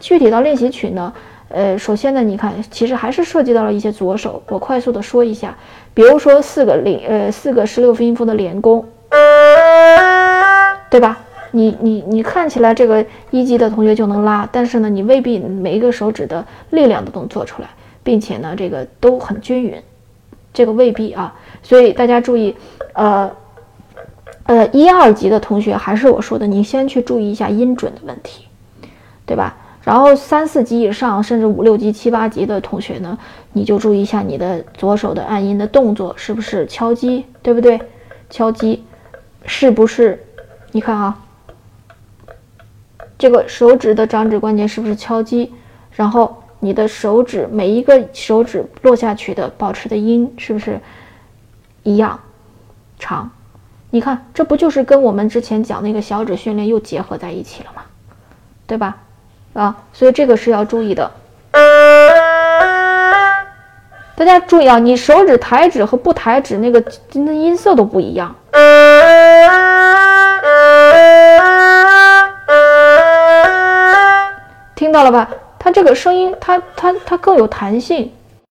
具体到练习曲呢，呃，首先呢，你看，其实还是涉及到了一些左手。我快速的说一下，比如说四个连，呃，四个十六分音符的连弓，对吧？你你你看起来这个一级的同学就能拉，但是呢，你未必每一个手指的力量都能做出来，并且呢，这个都很均匀，这个未必啊。所以大家注意，呃，呃，一二级的同学还是我说的，你先去注意一下音准的问题，对吧？然后三四级以上，甚至五六级、七八级的同学呢，你就注意一下你的左手的按音的动作是不是敲击，对不对？敲击是不是？你看啊，这个手指的掌指关节是不是敲击？然后你的手指每一个手指落下去的保持的音是不是一样长？你看，这不就是跟我们之前讲那个小指训练又结合在一起了吗？对吧？啊，所以这个是要注意的。大家注意啊，你手指抬指和不抬指那个那音色都不一样，听到了吧？它这个声音，它它它更有弹性，